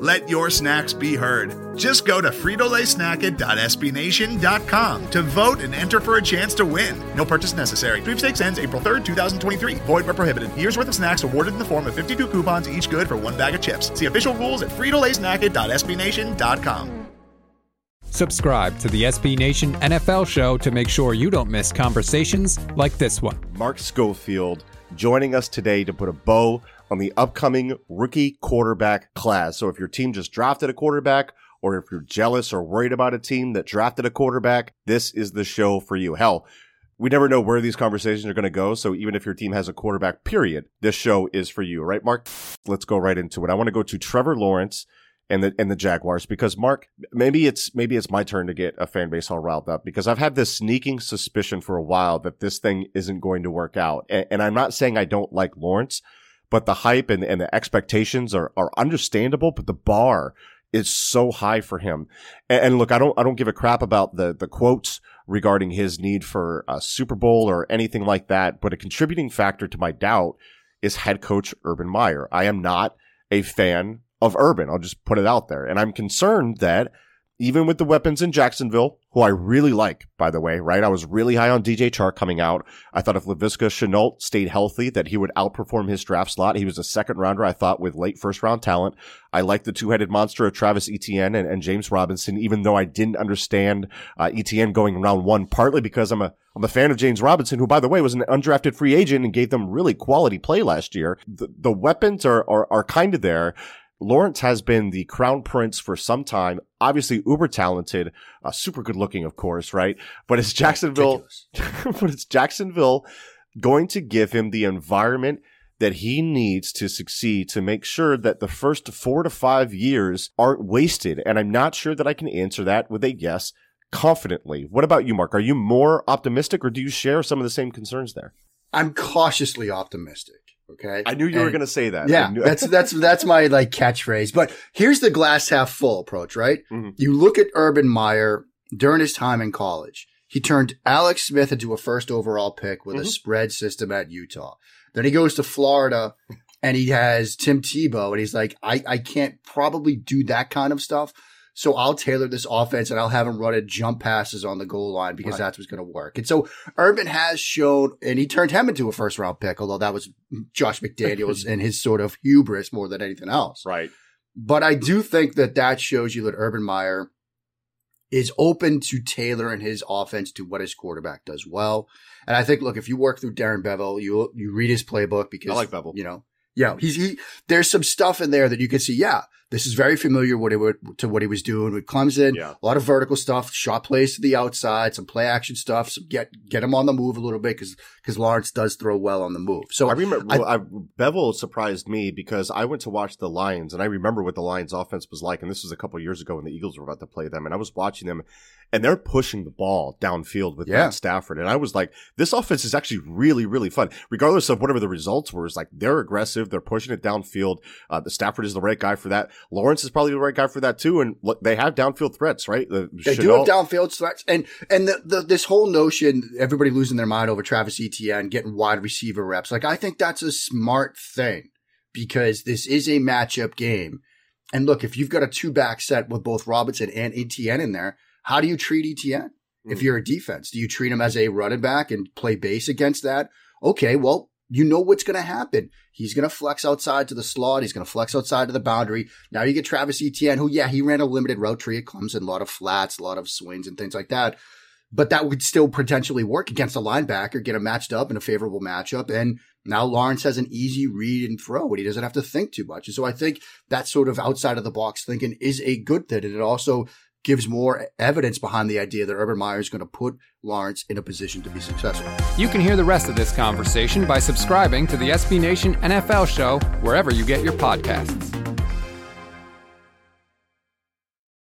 Let your snacks be heard. Just go to fritolaysnacket.sbnation.com to vote and enter for a chance to win. No purchase necessary. Sweepstakes ends April 3rd, 2023. Void where prohibited. Year's worth of snacks awarded in the form of 52 coupons, each good for one bag of chips. See official rules at fritolaysnacket.sbnation.com. Subscribe to the SB Nation NFL show to make sure you don't miss conversations like this one. Mark Schofield joining us today to put a bow on the upcoming rookie quarterback class. So if your team just drafted a quarterback, or if you're jealous or worried about a team that drafted a quarterback, this is the show for you. Hell, we never know where these conversations are going to go. So even if your team has a quarterback, period, this show is for you, right, Mark? Let's go right into it. I want to go to Trevor Lawrence and the and the Jaguars because Mark, maybe it's maybe it's my turn to get a fan base all riled up because I've had this sneaking suspicion for a while that this thing isn't going to work out. And, and I'm not saying I don't like Lawrence, but the hype and, and the expectations are are understandable, but the bar is so high for him. And, and, look, I don't I don't give a crap about the the quotes regarding his need for a Super Bowl or anything like that, but a contributing factor to my doubt is head coach Urban Meyer. I am not a fan of Urban. I'll just put it out there. And I'm concerned that even with the weapons in Jacksonville, who I really like, by the way, right? I was really high on DJ Chark coming out. I thought if Laviska Shenault stayed healthy, that he would outperform his draft slot. He was a second rounder, I thought, with late first round talent. I like the two headed monster of Travis Etienne and, and, James Robinson, even though I didn't understand uh, Etienne going round one, partly because I'm a I'm a fan of James Robinson, who, by the way, was an undrafted free agent and gave them really quality play last year. The, the weapons are, are, are kind of there. Lawrence has been the crown prince for some time. Obviously, uber talented, uh, super good looking, of course, right? But it's Jacksonville, but it's Jacksonville going to give him the environment that he needs to succeed to make sure that the first four to five years aren't wasted. And I'm not sure that I can answer that with a yes confidently. What about you, Mark? Are you more optimistic or do you share some of the same concerns there? I'm cautiously optimistic. Okay. I knew you and, were going to say that. Yeah. that's, that's, that's my like catchphrase. But here's the glass half full approach, right? Mm-hmm. You look at Urban Meyer during his time in college. He turned Alex Smith into a first overall pick with mm-hmm. a spread system at Utah. Then he goes to Florida and he has Tim Tebow and he's like, I, I can't probably do that kind of stuff. So I'll tailor this offense and I'll have him run it jump passes on the goal line because right. that's what's going to work. And so Urban has shown, and he turned him into a first round pick, although that was Josh McDaniels and his sort of hubris more than anything else. Right. But I do think that that shows you that Urban Meyer is open to tailoring his offense to what his quarterback does well. And I think, look, if you work through Darren Bevell, you you read his playbook because I like Bevell. You know, yeah, he's he. There's some stuff in there that you can see. Yeah, this is very familiar what to what he was doing with Clemson. Yeah. A lot of vertical stuff, shot plays to the outside, some play action stuff, some get get him on the move a little bit because because Lawrence does throw well on the move. So I remember I, I, Bevell surprised me because I went to watch the Lions and I remember what the Lions offense was like, and this was a couple years ago when the Eagles were about to play them, and I was watching them and they're pushing the ball downfield with yeah. Matt Stafford. And I was like, this offense is actually really, really fun, regardless of whatever the results were. It's like they're aggressive, they're pushing it downfield. Uh, the Stafford is the right guy for that. Lawrence is probably the right guy for that too. And look, they have downfield threats, right? The they do have downfield threats, and and the, the, this whole notion, everybody losing their mind over Travis Etienne getting wide receiver reps. Like I think that's a smart thing because this is a matchup game. And look, if you've got a two back set with both Robinson and Etienne in there how do you treat Etienne? Mm. If hmm. you're a defense, do you treat him as a running back and play base against that? Okay, well, you know what's going to happen. He's going to flex outside to the slot. He's going to flex outside to the boundary. Now you get Travis Etienne, who, yeah, he ran a limited route tree at Clemson, a lot of flats, a lot of swings and things like that. But that would still potentially work against a linebacker, get him matched up in a favorable matchup. And now Lawrence has an easy read and throw and he doesn't have to think too much. And so I think that sort of outside of the box thinking is a good thing. And it also gives more evidence behind the idea that Urban Meyer is going to put Lawrence in a position to be successful. You can hear the rest of this conversation by subscribing to the SB Nation NFL show wherever you get your podcasts.